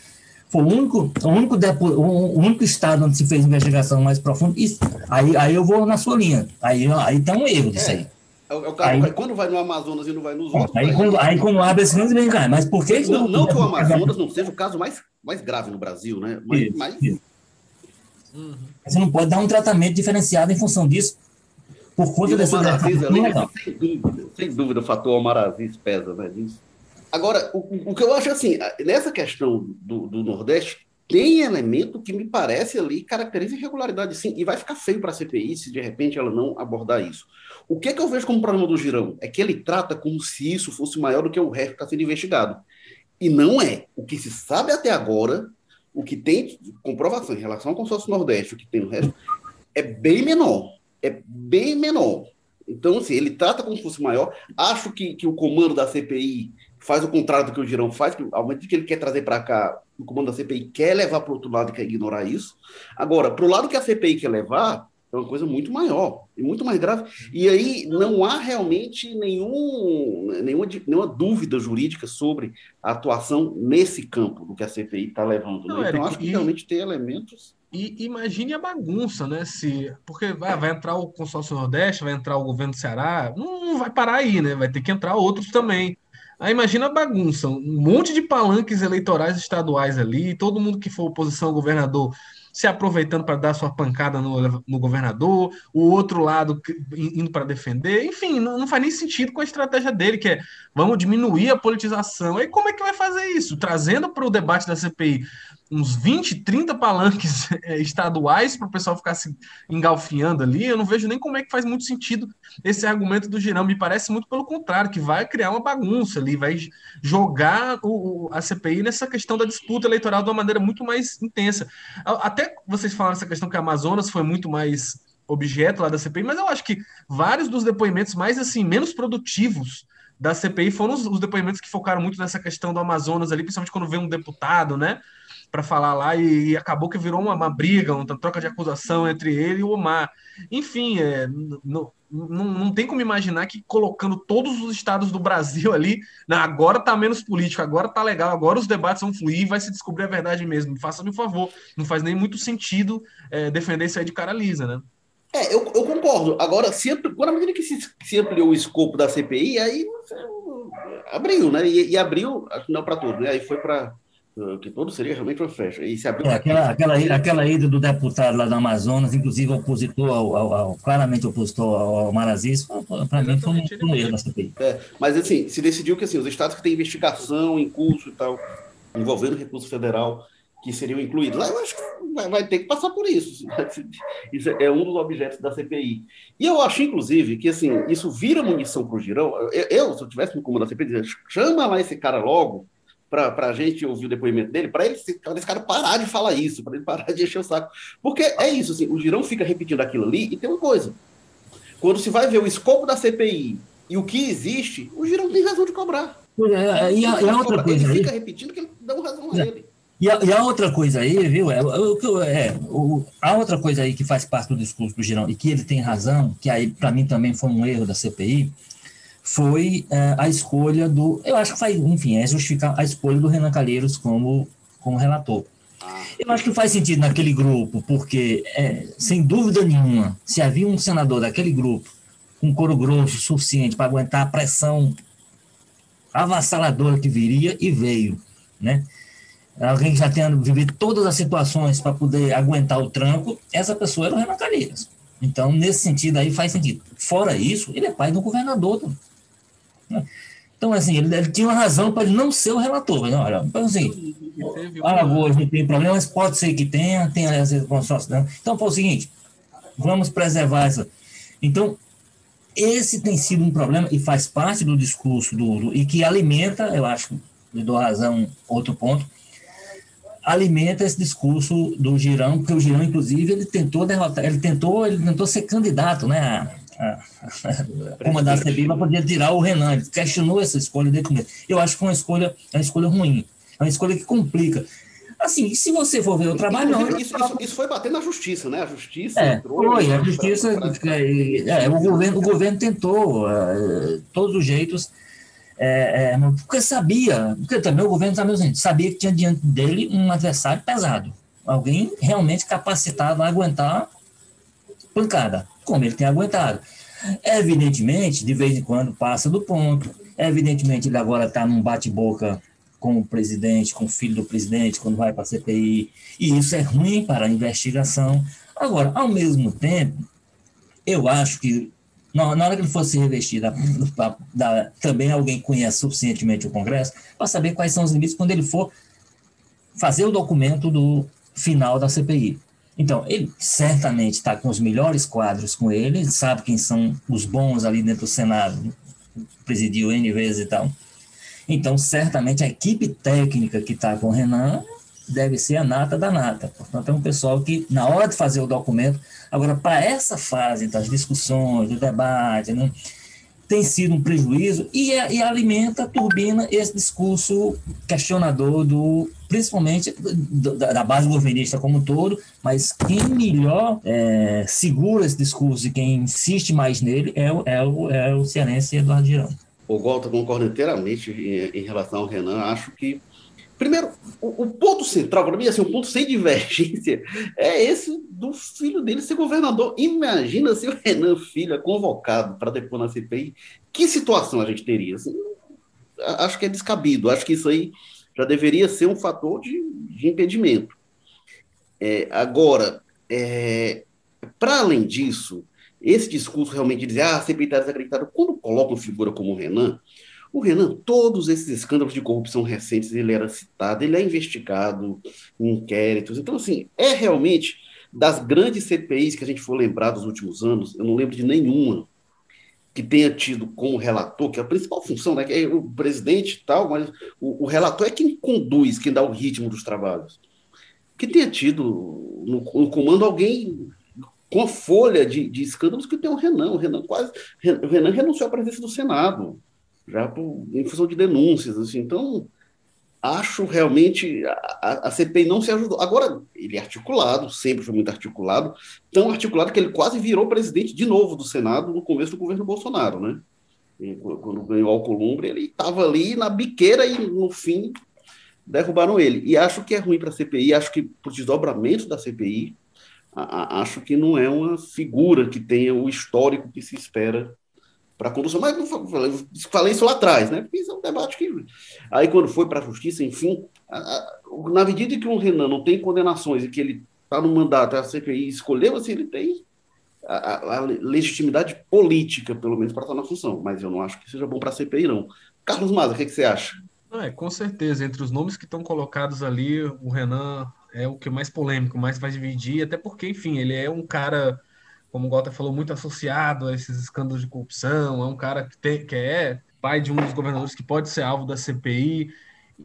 foi o único, o único, depo, o único estado onde se fez investigação mais profunda. Isso, aí, aí eu vou na sua linha. Aí, aí tem um erro disso é. aí. É, o cara aí, quando vai no Amazonas e não vai nos outros. Aí, quando, aí quando abre esse caso, vem cá. Mas por que. Não, não que o Amazonas não seja o caso mais, mais grave no Brasil, né? Mas. Isso, mas... Isso. Uhum. Você não pode dar um tratamento diferenciado em função disso. Por conta dessa. Aziz, ali, sem dúvida, sem dúvida, o fator Omar Aziz pesa, né? Disso. Agora, o, o que eu acho assim, nessa questão do, do Nordeste, tem elemento que me parece ali caracteriza irregularidade, sim, e vai ficar feio para a CPI se de repente ela não abordar isso. O que, é que eu vejo como problema do Girão? É que ele trata como se isso fosse maior do que o resto que está sendo investigado. E não é. O que se sabe até agora, o que tem comprovação em relação ao consórcio Nordeste, o que tem no resto, é bem menor. É bem menor. Então, assim, ele trata como se fosse maior. Acho que, que o comando da CPI faz o contrário do que o Girão faz, que ao momento que ele quer trazer para cá, o comando da CPI quer levar para o outro lado e quer ignorar isso. Agora, para o lado que a CPI quer levar, é uma coisa muito maior e muito mais grave. E aí não há realmente nenhum, nenhuma, nenhuma dúvida jurídica sobre a atuação nesse campo do que a CPI está levando. Né? Não? Então, acho que e, realmente tem elementos. E imagine a bagunça, né? Se, porque vai, vai entrar o consórcio Nordeste, vai entrar o governo do Ceará, não, não vai parar aí, né? Vai ter que entrar outros também. Aí imagina a bagunça, um monte de palanques eleitorais estaduais ali, todo mundo que for oposição ao governador se aproveitando para dar sua pancada no, no, governador, o outro lado indo para defender, enfim, não, não, faz nem sentido com a estratégia dele, que é vamos diminuir a politização. Aí como é que vai fazer isso? Trazendo para o debate da CPI uns 20, 30 palanques é, estaduais para o pessoal ficar se engalfiando ali, eu não vejo nem como é que faz muito sentido esse argumento do Girão. Me parece muito pelo contrário, que vai criar uma bagunça ali, vai jogar o, a CPI nessa questão da disputa eleitoral de uma maneira muito mais intensa. Até vocês falaram essa questão que a Amazonas foi muito mais objeto lá da CPI, mas eu acho que vários dos depoimentos mais assim menos produtivos da CPI foram os, os depoimentos que focaram muito nessa questão do Amazonas ali, principalmente quando vem um deputado, né? Para falar lá e, e, acabou que virou uma, uma, briga, uma troca de acusação entre ele e o Omar. Enfim, é, não, não tem como imaginar que colocando todos os estados do Brasil ali, né, agora tá menos político, agora tá legal, agora os debates vão fluir vai se descobrir a verdade mesmo. Faça-me um favor, não faz nem muito sentido é, defender isso aí de cara lisa, né? É, eu, eu concordo. Agora, se, quando a medida que se, se ampliou o escopo da CPI, aí abriu, né? E, e abriu, não para tudo, né? Aí foi para que todo seria realmente uma festa. E se abriu é, aquela, aquela, aquela ida do deputado lá do Amazonas, inclusive opositor ao, ao, ao claramente opositor ao Marazis, para mim foi um, um erro da CPI. É, mas assim, se decidiu que assim, os estados que têm investigação em curso e tal, envolvendo recurso federal, que seriam incluídos. Lá eu acho que vai, vai, ter que passar por isso. Isso é um dos objetos da CPI. E eu acho, inclusive, que assim, isso vira munição para o girão. Eu, eu, se eu tivesse no comando da CPI, chama lá esse cara logo para a gente ouvir o depoimento dele, para ele, esse cara parar de falar isso, para ele parar de encher o saco. Porque é isso, assim, o Girão fica repetindo aquilo ali, e tem uma coisa: quando se vai ver o escopo da CPI e o que existe, o Girão tem razão de cobrar. É, e, a, e a outra coisa ele aí, fica repetindo que ele dá razão a ele. E a, e a, outra coisa aí, viu? É, é, o, a outra coisa aí que faz parte do discurso do Girão e que ele tem razão, que aí para mim também foi um erro da CPI, foi é, a escolha do. Eu acho que faz, enfim, é justificar a escolha do Renan Calheiros como, como relator. Ah. Eu acho que faz sentido naquele grupo, porque, é, sem dúvida nenhuma, se havia um senador daquele grupo com coro grosso suficiente para aguentar a pressão avassaladora que viria, e veio, né? Alguém que já tenha vivido todas as situações para poder aguentar o tranco, essa pessoa era o Renan Calheiros. Então, nesse sentido aí, faz sentido. Fora isso, ele é pai do governador. Também. Então, assim, ele, ele tinha uma razão para ele não ser o relator. Mas, olha, então, assim, Alagoas não tem problema, mas pode ser que tenha, tem as consórcio. Né? Então, foi o seguinte, vamos preservar essa. Então, esse tem sido um problema e faz parte do discurso do, do e que alimenta, eu acho, lhe dou razão, outro ponto, alimenta esse discurso do Girão, porque o Girão, inclusive, ele tentou derrotar, ele tentou, ele tentou ser candidato, né, comandar a CBI para poder tirar o Renan. Questionou essa escolha dele mesmo. Eu acho que é uma escolha, é uma escolha ruim. É uma escolha que complica. Assim, se você for ver o trabalho. Não, isso, isso, isso, foi bater na justiça, né? A justiça. É, foi, a justiça. Pra, pra... É, o, governo, o governo tentou, uh, todos os jeitos. É, é, porque sabia, porque também o governo também sabia que tinha diante dele um adversário pesado, alguém realmente capacitado a aguentar pancada como ele tem aguentado. Evidentemente, de vez em quando passa do ponto. Evidentemente, ele agora está num bate-boca com o presidente, com o filho do presidente, quando vai para a CPI. E isso é ruim para a investigação. Agora, ao mesmo tempo, eu acho que na, hora que ele fosse da, também alguém conhece suficientemente o Congresso para saber quais são os limites quando ele for fazer o documento do final da CPI. Então, ele certamente está com os melhores quadros com ele, sabe quem são os bons ali dentro do Senado, presidiu N vezes e tal. Então, certamente a equipe técnica que está com o Renan deve ser a nata da nata. Portanto, é um pessoal que, na hora de fazer o documento, agora, para essa fase das discussões, do debate, né, tem sido um prejuízo e, e alimenta, turbina esse discurso questionador do principalmente da, da, base governista como um todo, mas quem melhor é, segura esse discurso e quem insiste mais nele é o, é o, é o cearense Eduardo Girão. O Walter concorda inteiramente em, em relação ao Renan. Acho que Primeiro, o, o ponto central, para mim, assim, o ponto sem divergência é esse do filho dele ser governador. Imagina se o Renan Filho é convocado para depor na CPI, que situação a gente teria? Assim, acho que é descabido, acho que isso aí já deveria ser um fator de, de impedimento. É, agora, é, para além disso, esse discurso realmente de dizer, ah, a CPI está desacreditada, quando coloca uma figura como o Renan, o Renan, todos esses escândalos de corrupção recentes, ele era citado, ele é investigado em inquéritos. Então, assim, é realmente das grandes CPIs que a gente for lembrar dos últimos anos, eu não lembro de nenhuma que tenha tido como relator, que é a principal função, né, é o presidente e tal, mas o, o relator é quem conduz, quem dá o ritmo dos trabalhos. Que tenha tido no, no comando alguém com a folha de, de escândalos que tem o Renan. O Renan quase. O Renan renunciou à presença do Senado, já por, em função de denúncias. Assim, então, acho realmente a, a, CPI não se ajudou. Agora, ele é articulado, sempre foi muito articulado, tão articulado que ele quase virou presidente de novo do Senado no começo do governo Bolsonaro, né? E, quando ganhou Alcolumbre, ele estava ali na biqueira e, no fim, derrubaram ele. E acho que é ruim para a CPI, acho que para o desdobramento da CPI, a, a, acho que não é uma figura que tenha o histórico que se espera para a condução. Mas falei, falei isso lá atrás, né? Porque isso é um debate que. Aí, quando foi para a justiça, enfim, a, a, na medida que o Renan não tem condenações e que ele está no mandato, a CPI escolheu, assim, ele tem a, a, legitimidade política, pelo menos, para estar na função. Mas eu não acho que seja bom para a CPI, não. Carlos Maza, o que, que você acha? É, com certeza. Entre os nomes que estão colocados ali, o Renan é o que mais polêmico, mais vai dividir, até porque, enfim, ele é um cara como o Gota falou, muito associado a esses escândalos de corrupção, é um cara que, tem, que é pai de um dos governadores que pode ser alvo da CPI,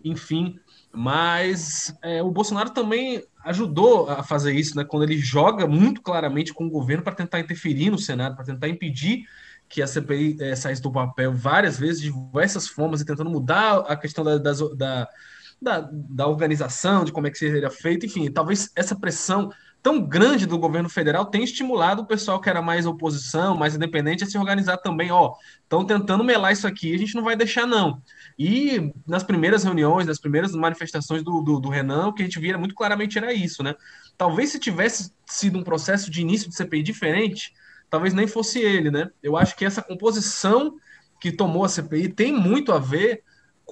enfim. Mas é, o Bolsonaro também ajudou a fazer isso, né? Quando ele joga muito claramente com o governo para tentar interferir no Senado, para tentar impedir que a CPI é, saísse do papel várias vezes, de diversas formas, e tentando mudar a questão da, da, da, da organização, de como é que seria feito, enfim, talvez essa pressão tão grande do governo federal tem estimulado o pessoal que era mais oposição, mais independente, a se organizar também. Ó, estão tentando melar isso aqui, a gente não vai deixar, não. E nas primeiras reuniões, nas primeiras manifestações do, do, do Renan, o que a gente via muito claramente era isso, né? Talvez se tivesse sido um processo de início de CPI diferente, talvez nem fosse ele, né? Eu acho que essa composição que tomou a CPI tem muito a ver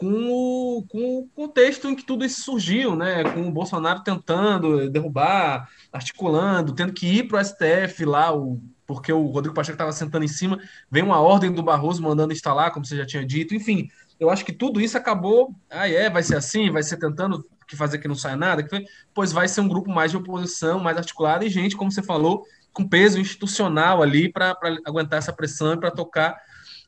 com o, com o contexto em que tudo isso surgiu, né? Com o Bolsonaro tentando derrubar, articulando, tendo que ir para o STF lá, o, porque o Rodrigo Pacheco estava sentando em cima, vem uma ordem do Barroso mandando instalar, como você já tinha dito, enfim. Eu acho que tudo isso acabou. Ah, é, vai ser assim, vai ser tentando que fazer que não saia nada, que, pois vai ser um grupo mais de oposição, mais articulado, e gente, como você falou, com peso institucional ali para aguentar essa pressão e para tocar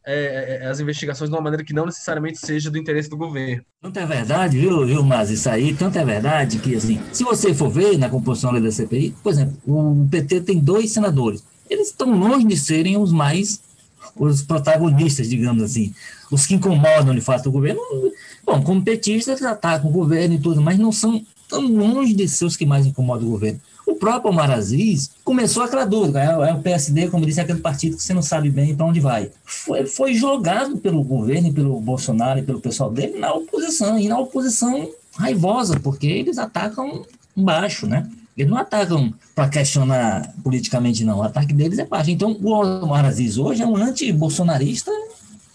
é, é, as investigações de uma maneira que não necessariamente seja do interesse do governo. Tanto é verdade, viu, viu, Mas isso aí, tanto é verdade que, assim, se você for ver na composição da CPI, por exemplo, o PT tem dois senadores. Eles estão longe de serem os mais, os protagonistas, digamos assim, os que incomodam de fato o governo. Bom, como petistas, atacam o governo e tudo, mas não são tão longe de ser os que mais incomodam o governo. O próprio Omar Aziz começou aquela dúvida, é, é o PSD, como disse, é aquele partido que você não sabe bem para onde vai. Foi, foi jogado pelo governo, pelo Bolsonaro e pelo pessoal dele na oposição, e na oposição raivosa, porque eles atacam baixo, né? Eles não atacam para questionar politicamente, não. O ataque deles é baixo. Então, o Omar Aziz hoje é um anti-bolsonarista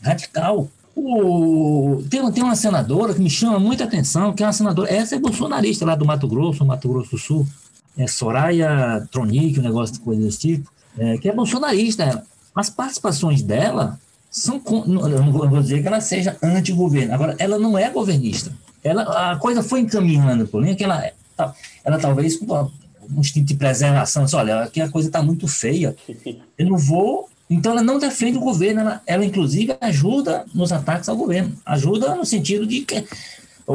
radical. O, tem, tem uma senadora que me chama muita atenção, que é uma senadora, essa é bolsonarista lá do Mato Grosso, Mato Grosso do Sul é, Soraya Tronic, um negócio de coisa desse tipo, é, que é bolsonarista. As participações dela são. Não vou dizer que ela seja anti-governo, agora, ela não é governista. Ela, a coisa foi encaminhando por que ela, tá, ela talvez com um instinto de preservação, disse, olha, aqui a coisa está muito feia, eu não vou. Então ela não defende o governo, ela, ela inclusive ajuda nos ataques ao governo, ajuda no sentido de que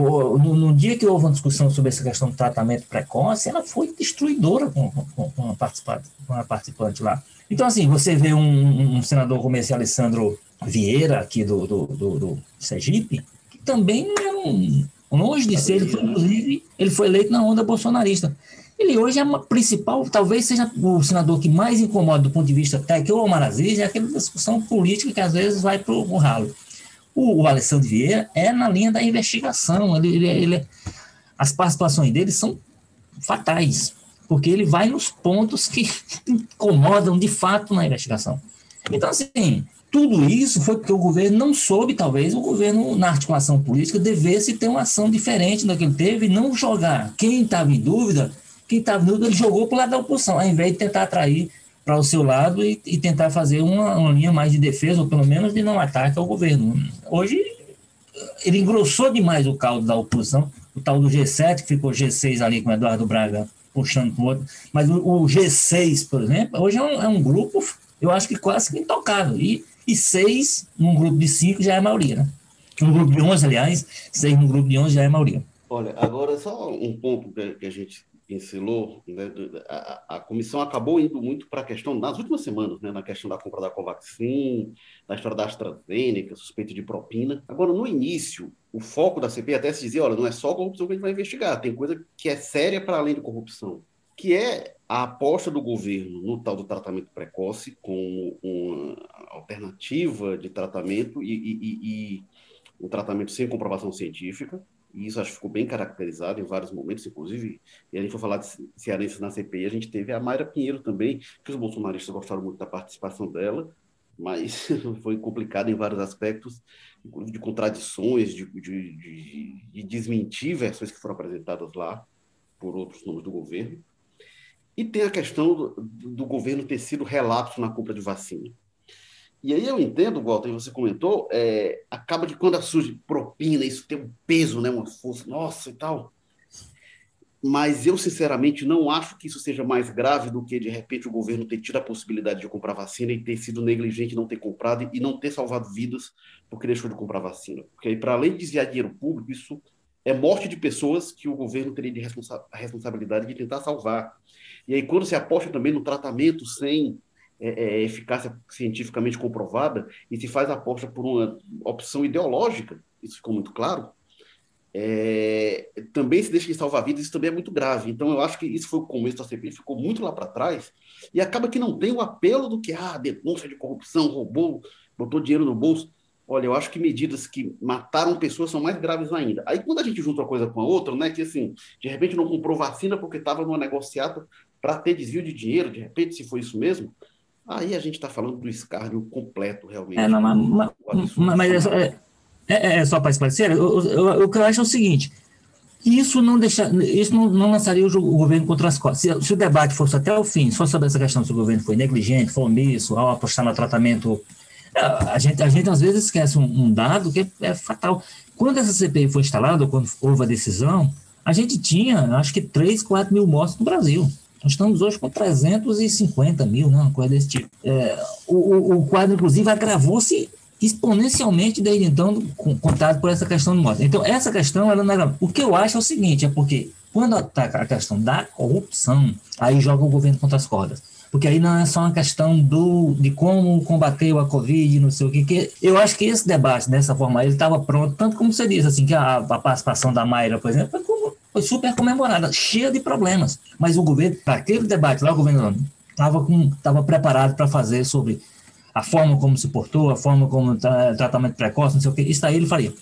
no, no, dia que houve uma discussão sobre essa questão do tratamento precoce, ela foi destruidora com, com, com, a, participante, com a participante lá. Então, assim, você vê um, um senador como esse Alessandro Vieira, aqui do, do, do, do Sergipe, que também não é um. Longe de ser, ele foi, inclusive, ele foi eleito na onda bolsonarista. Ele hoje é uma principal, talvez seja o senador que mais incomoda do ponto de vista técnico, o Omar Aziz, é aquela discussão política que às vezes vai para o ralo. O, o Alessandro Vieira é na linha da investigação. Ele, ele, ele, as participações dele são fatais, porque ele vai nos pontos que incomodam de fato na investigação. Então, assim, tudo isso foi porque o governo não soube, talvez, o governo, na articulação política, devesse ter uma ação diferente da que ele teve não jogar. Quem estava em dúvida, quem estava em dúvida, ele jogou para o lado da oposição, ao invés de tentar atrair para o seu lado e, e tentar fazer uma, uma, linha mais de defesa, ou pelo menos de não ataque ao governo. Hoje, ele engrossou demais o caldo da oposição, o tal do G7, que ficou G6 ali com o Eduardo Braga puxando para o outro, mas o, o, G6, por exemplo, hoje é um, é um, grupo, eu acho que quase que intocável, e, e seis num grupo de cinco já é a maioria, né? Um grupo de onze, aliás, seis num grupo de onze já é a maioria. Olha, agora só um ponto que a gente pincelou, né, a, a, comissão acabou indo muito para a questão, nas últimas semanas, né, na questão da compra da Covaxin, da história da AstraZeneca, suspeita de propina. Agora, no início, o foco da CPI até se dizia, olha, não é só corrupção que a gente vai investigar, tem coisa que é séria para além de corrupção, que é a aposta do governo no tal do tratamento precoce como uma alternativa de tratamento e, e, e, e tratamento sem comprovação científica, e isso acho que ficou bem caracterizado em vários momentos, inclusive, e a gente foi falar de cearenses na CPI, a gente teve a Mayra Pinheiro também, que os bolsonaristas gostaram muito da participação dela, mas foi complicado em vários aspectos, de contradições, de, de, de, de desmentir versões que foram apresentadas lá por outros nomes do governo. E tem a questão do, do governo ter sido relapso na compra de vacina. E aí eu entendo, Walter, você comentou, é, acaba que quando surge propina, isso tem um peso, né, uma força, nossa e tal. Mas eu, sinceramente, não acho que isso seja mais grave do que, de repente, o governo ter tido a possibilidade de comprar vacina e ter sido negligente, não ter comprado e não ter salvado vidas porque deixou de comprar vacina. Porque, para além de desviar dinheiro público, isso é morte de pessoas que o governo teria de responsa a responsabilidade de tentar salvar. E aí, quando se aposta também no tratamento sem é, é, eficácia cientificamente comprovada e se faz aposta por uma opção ideológica, isso ficou muito claro, é, também se deixa de salvar vidas, isso também é muito grave. Então, eu acho que isso foi o começo da CPI, ficou muito lá para trás, e acaba que não tem o apelo do que, ah, denúncia de corrupção, roubou, botou dinheiro no bolso. Olha, eu acho que medidas que mataram pessoas são mais graves ainda. Aí, quando a gente junta uma coisa com a outra, né, que assim, de repente não comprou vacina porque estava numa negociata para ter desvio de dinheiro, de repente, se foi isso mesmo, Aí a gente está falando do escárnio completo, realmente. É, não, mas, mas, mas é, é, é, só para esclarecer, o que eu acho é o seguinte: isso não deixa, isso não, não lançaria o, governo contra as costas. Se, se, o debate fosse até o fim, só sobre essa questão se o governo foi negligente, foi omisso, ao apostar no tratamento. A gente, a gente às vezes esquece um, um dado que é, é fatal. Quando essa CPI foi instalada, quando houve a decisão, a gente tinha, acho que 3, 4 mil mortos no Brasil. Nós estamos hoje com 350 mil, né, uma coisa desse tipo. É, o, o, quadro, inclusive, agravou-se exponencialmente desde então, contado por essa questão do morte. Então, essa questão, ela não é O que eu acho é o seguinte, é porque quando ataca a questão da corrupção, aí joga o governo contra as cordas. Porque aí não é só uma questão do, de como combater a Covid, não sei o que, que eu acho que esse debate, dessa forma, ele estava pronto, tanto como você disse, assim, que a, a participação da Mayra, por exemplo, como foi super comemorada, cheia de problemas. Mas o governo, para aquele debate lá, o governo estava preparado para fazer sobre a forma como se portou, a forma como tra tratamento precoce, não sei o que. Isso aí ele faria.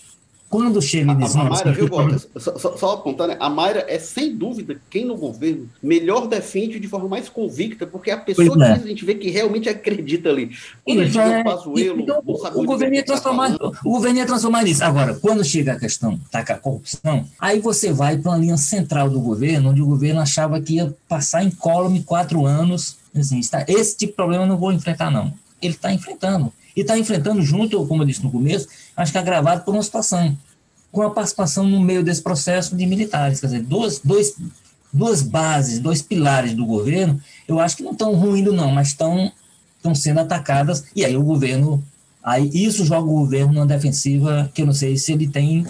Quando chega e diz... A, a Mayra, viu, só, só, só apontar, né? A Mayra é, sem dúvida, quem no governo melhor defende de forma mais convicta, porque é a pessoa pois que é. a gente vê que realmente acredita ali. Quando a gente é, Pazuello, então, o, governo ia transformar, tá o governo ia transformar nisso. Agora, quando chega a questão tá, corrupção, aí você vai para uma linha central do governo, onde o governo achava que ia passar em column quatro anos. Assim, está, esse tipo de problema eu não vou enfrentar, não. Ele está enfrentando. E está enfrentando junto, como eu disse no começo, acho que agravado por uma situação, com a participação no meio desse processo de militares. Quer dizer, duas, dois, duas bases, dois pilares do governo, eu acho que não estão ruindo, não, mas estão, estão sendo atacadas, e aí o governo. Aí isso joga o governo numa defensiva que eu não sei se ele tem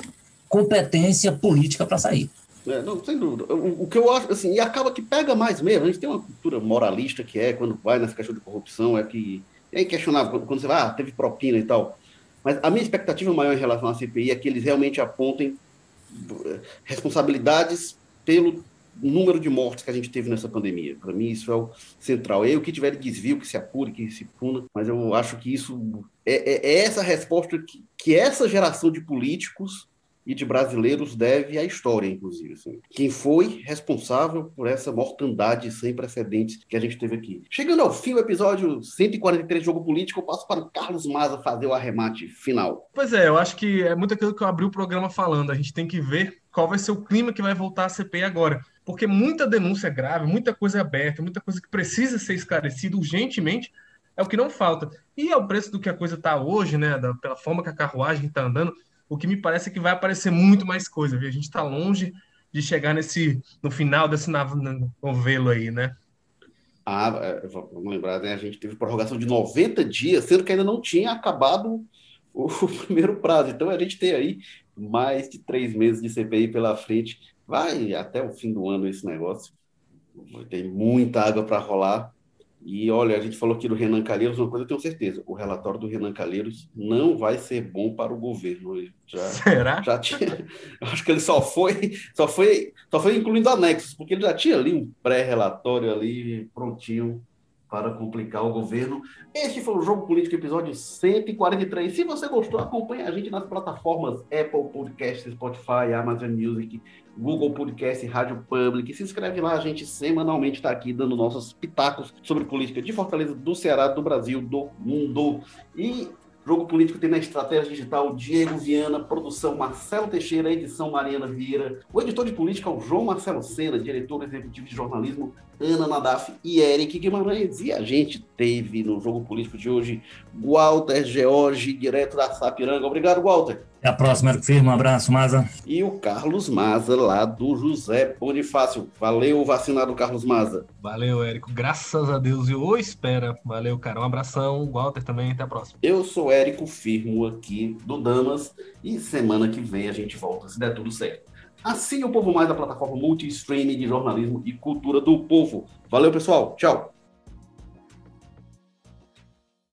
competência política para sair. É, não, sem dúvida. O, o, que eu acho, assim, e acaba que pega mais mesmo. A gente tem uma cultura moralista que é, quando vai nessa questão de corrupção, é que é inquestionável quando você vai, ah, teve propina e tal. Mas a minha expectativa maior em relação à CPI é que eles realmente apontem eh, responsabilidades pelo número de mortes que a gente teve nessa pandemia. Para mim, isso é o central. E aí, o que tiver de desvio, que se apure, que se puna, mas eu acho que isso é, é, é essa resposta que, que essa geração de políticos e de brasileiros deve à história, inclusive. Assim. Quem foi responsável por essa mortandade sem precedentes que a gente teve aqui. Chegando ao fim do episódio 143 Jogo Político, eu passo para o Carlos Maza fazer o arremate final. Pois é, eu acho que é muito aquilo que eu abri o programa falando. A gente tem que ver qual vai ser o clima que vai voltar a CPI agora. Porque muita denúncia grave, muita coisa aberta, muita coisa que precisa ser esclarecida urgentemente, é o que não falta. E ao preço do que a coisa está hoje, né, da, pela forma que a carruagem está andando, o que me parece é que vai aparecer muito mais coisa. Viu? A gente está longe de chegar nesse no final desse novelo aí, né? Ah, é, vamos lembrar, né? A gente teve prorrogação de 90 dias, sendo que ainda não tinha acabado o primeiro prazo. Então a gente tem aí mais de três meses de CPI pela frente. Vai até o fim do ano esse negócio. Tem muita água para rolar. E olha, a gente falou aqui do Renan Calheiros, uma coisa eu tenho certeza: o relatório do Renan Calheiros não vai ser bom para o governo. Já, Será? Já tinha, acho que ele só foi, só foi, só foi incluindo anexos, porque ele já tinha ali um pré-relatório ali prontinho para complicar o governo. Este foi o Jogo Político, episódio 143. Se você gostou, acompanhe a gente nas plataformas Apple Podcasts, Spotify, Amazon Music, Google Podcast, Rádio Public. Se inscreve lá, a gente semanalmente está aqui dando nossos pitacos sobre política de Fortaleza, do Ceará, do Brasil, do mundo. E Jogo Político tem na estratégia digital Diego Viana, produção Marcelo Teixeira, edição Mariana Vieira. O editor de política é o João Marcelo Sena, diretor executivo de jornalismo Ana Nadaf e Eric Guimarães. E a gente teve no Jogo Político de hoje Walter George, direto da Sapiranga. Obrigado, Walter. Até a próxima, Eric Firmo. Um abraço, Maza. E o Carlos Maza, lá do José Bonifácio. Valeu, vacinado Carlos Maza. Valeu, Érico. Graças a Deus. E o espera. Valeu, cara. Um abração. Walter também. Até a próxima. Eu sou Érico Firmo, aqui do Damas. E semana que vem a gente volta, se der tudo certo. Assine o Povo Mais da plataforma multi-streaming de jornalismo e cultura do povo. Valeu, pessoal. Tchau.